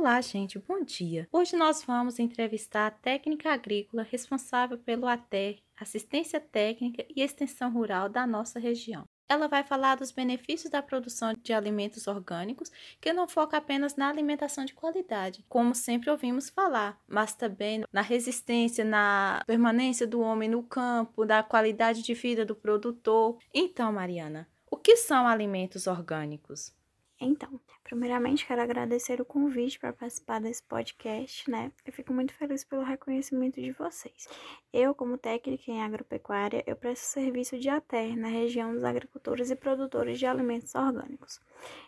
Olá, gente, bom dia. Hoje nós vamos entrevistar a técnica agrícola responsável pelo ATER, Assistência Técnica e Extensão Rural da nossa região. Ela vai falar dos benefícios da produção de alimentos orgânicos, que não foca apenas na alimentação de qualidade, como sempre ouvimos falar, mas também na resistência, na permanência do homem no campo, da qualidade de vida do produtor. Então, Mariana, o que são alimentos orgânicos? Então, primeiramente quero agradecer o convite para participar desse podcast, né? Eu fico muito feliz pelo reconhecimento de vocês. Eu, como técnica em agropecuária, eu presto serviço de ATER na região dos agricultores e produtores de alimentos orgânicos.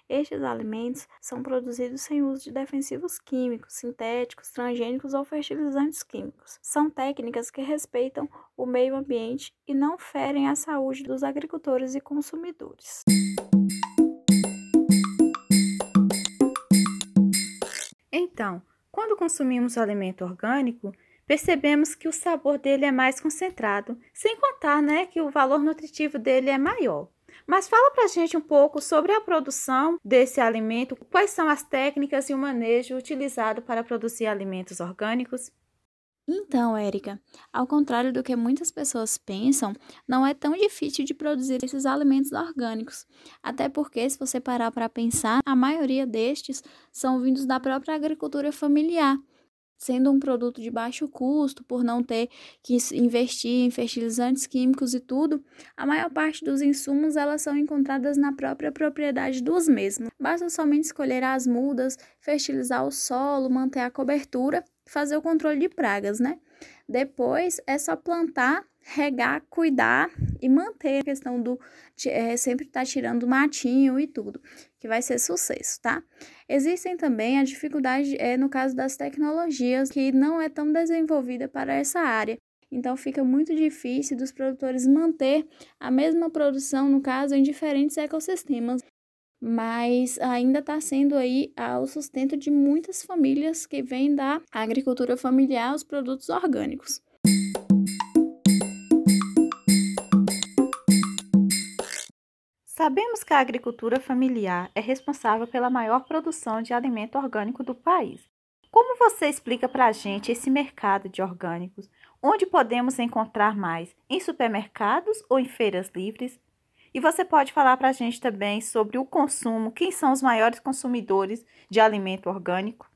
Estes alimentos são produzidos sem uso de defensivos químicos, sintéticos, transgênicos ou fertilizantes químicos. São técnicas que respeitam o meio ambiente e não ferem a saúde dos agricultores e consumidores. Então, quando consumimos o alimento orgânico, percebemos que o sabor dele é mais concentrado, sem contar né, que o valor nutritivo dele é maior. Mas fala pra gente um pouco sobre a produção desse alimento, quais são as técnicas e o manejo utilizado para produzir alimentos orgânicos. Então, Érica, ao contrário do que muitas pessoas pensam, não é tão difícil de produzir esses alimentos orgânicos. Até porque, se você parar para pensar, a maioria destes são vindos da própria agricultura familiar, sendo um produto de baixo custo, por não ter que investir em fertilizantes químicos e tudo, a maior parte dos insumos elas são encontradas na própria propriedade dos mesmos. Basta somente escolher as mudas, fertilizar o solo, manter a cobertura fazer o controle de pragas, né? Depois é só plantar, regar, cuidar e manter a questão do é, sempre estar tá tirando matinho e tudo, que vai ser sucesso, tá? Existem também a dificuldade é, no caso das tecnologias, que não é tão desenvolvida para essa área. Então fica muito difícil dos produtores manter a mesma produção, no caso, em diferentes ecossistemas mas ainda está sendo aí o sustento de muitas famílias que vêm da agricultura familiar os produtos orgânicos. Sabemos que a agricultura familiar é responsável pela maior produção de alimento orgânico do país. Como você explica para a gente esse mercado de orgânicos? Onde podemos encontrar mais? Em supermercados ou em feiras livres? E você pode falar para a gente também sobre o consumo, quem são os maiores consumidores de alimento orgânico?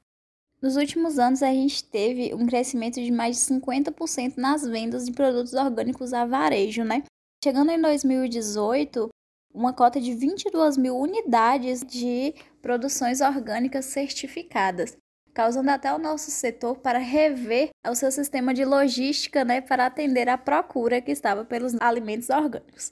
Nos últimos anos, a gente teve um crescimento de mais de 50% nas vendas de produtos orgânicos a varejo, né? Chegando em 2018, uma cota de 22 mil unidades de produções orgânicas certificadas, causando até o nosso setor para rever o seu sistema de logística, né, para atender a procura que estava pelos alimentos orgânicos.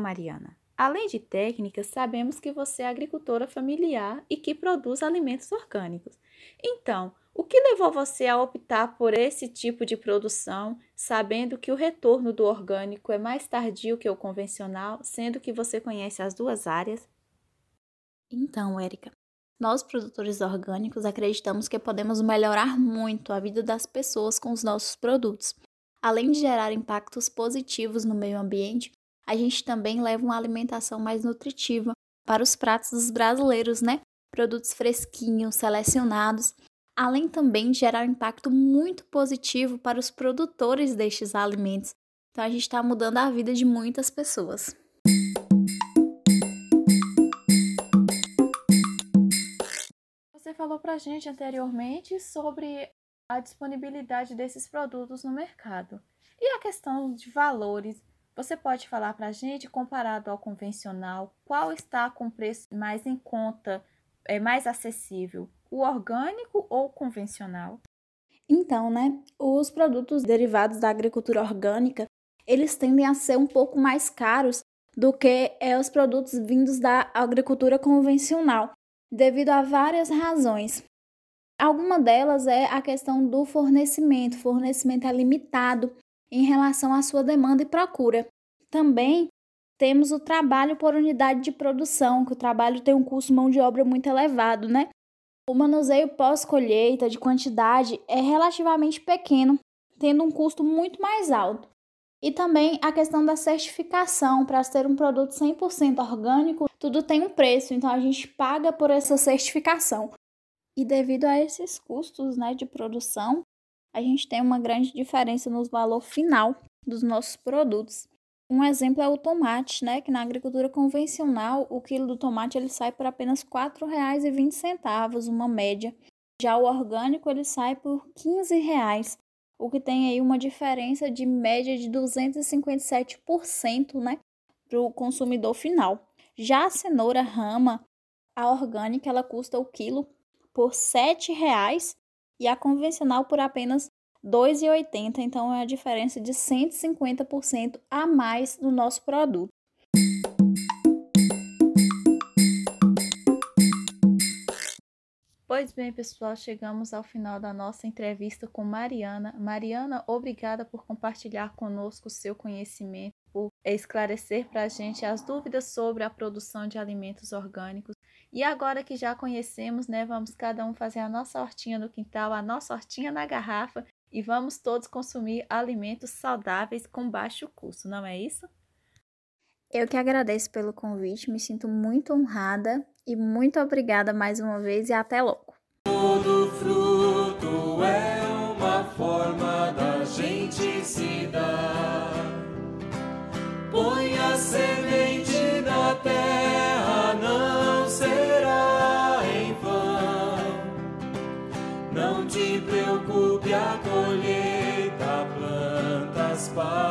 Mariana, além de técnicas, sabemos que você é agricultora familiar e que produz alimentos orgânicos. Então, o que levou você a optar por esse tipo de produção, sabendo que o retorno do orgânico é mais tardio que o convencional, sendo que você conhece as duas áreas? Então, Érica, nós produtores orgânicos acreditamos que podemos melhorar muito a vida das pessoas com os nossos produtos. Além de gerar impactos positivos no meio ambiente, a gente também leva uma alimentação mais nutritiva para os pratos dos brasileiros, né? Produtos fresquinhos, selecionados, além também de gerar um impacto muito positivo para os produtores destes alimentos. Então a gente está mudando a vida de muitas pessoas. Você falou para a gente anteriormente sobre a disponibilidade desses produtos no mercado. E a questão de valores? Você pode falar para a gente, comparado ao convencional, qual está com preço mais em conta, é mais acessível, o orgânico ou o convencional? Então, né, os produtos derivados da agricultura orgânica, eles tendem a ser um pouco mais caros do que é, os produtos vindos da agricultura convencional, devido a várias razões. Alguma delas é a questão do fornecimento. Fornecimento é limitado em relação à sua demanda e procura. Também temos o trabalho por unidade de produção, que o trabalho tem um custo mão de obra muito elevado, né? O manuseio pós-colheita de quantidade é relativamente pequeno, tendo um custo muito mais alto. E também a questão da certificação, para ser um produto 100% orgânico, tudo tem um preço, então a gente paga por essa certificação. E devido a esses custos né, de produção, a gente tem uma grande diferença no valor final dos nossos produtos. Um exemplo é o tomate, né, que na agricultura convencional o quilo do tomate ele sai por apenas R$ 4,20, uma média. Já o orgânico ele sai por 15 reais, o que tem aí uma diferença de média de 257%, né, para o consumidor final. Já a cenoura rama, a orgânica, ela custa o quilo por R$ 7,00 e a convencional por apenas 2,80, então é a diferença de 150% a mais no nosso produto. Pois bem, pessoal, chegamos ao final da nossa entrevista com Mariana. Mariana, obrigada por compartilhar conosco o seu conhecimento, por esclarecer para a gente as dúvidas sobre a produção de alimentos orgânicos. E agora que já conhecemos, né, vamos cada um fazer a nossa hortinha no quintal, a nossa hortinha na garrafa e vamos todos consumir alimentos saudáveis com baixo custo, não é isso? Eu que agradeço pelo convite, me sinto muito honrada e muito obrigada mais uma vez e até logo. Não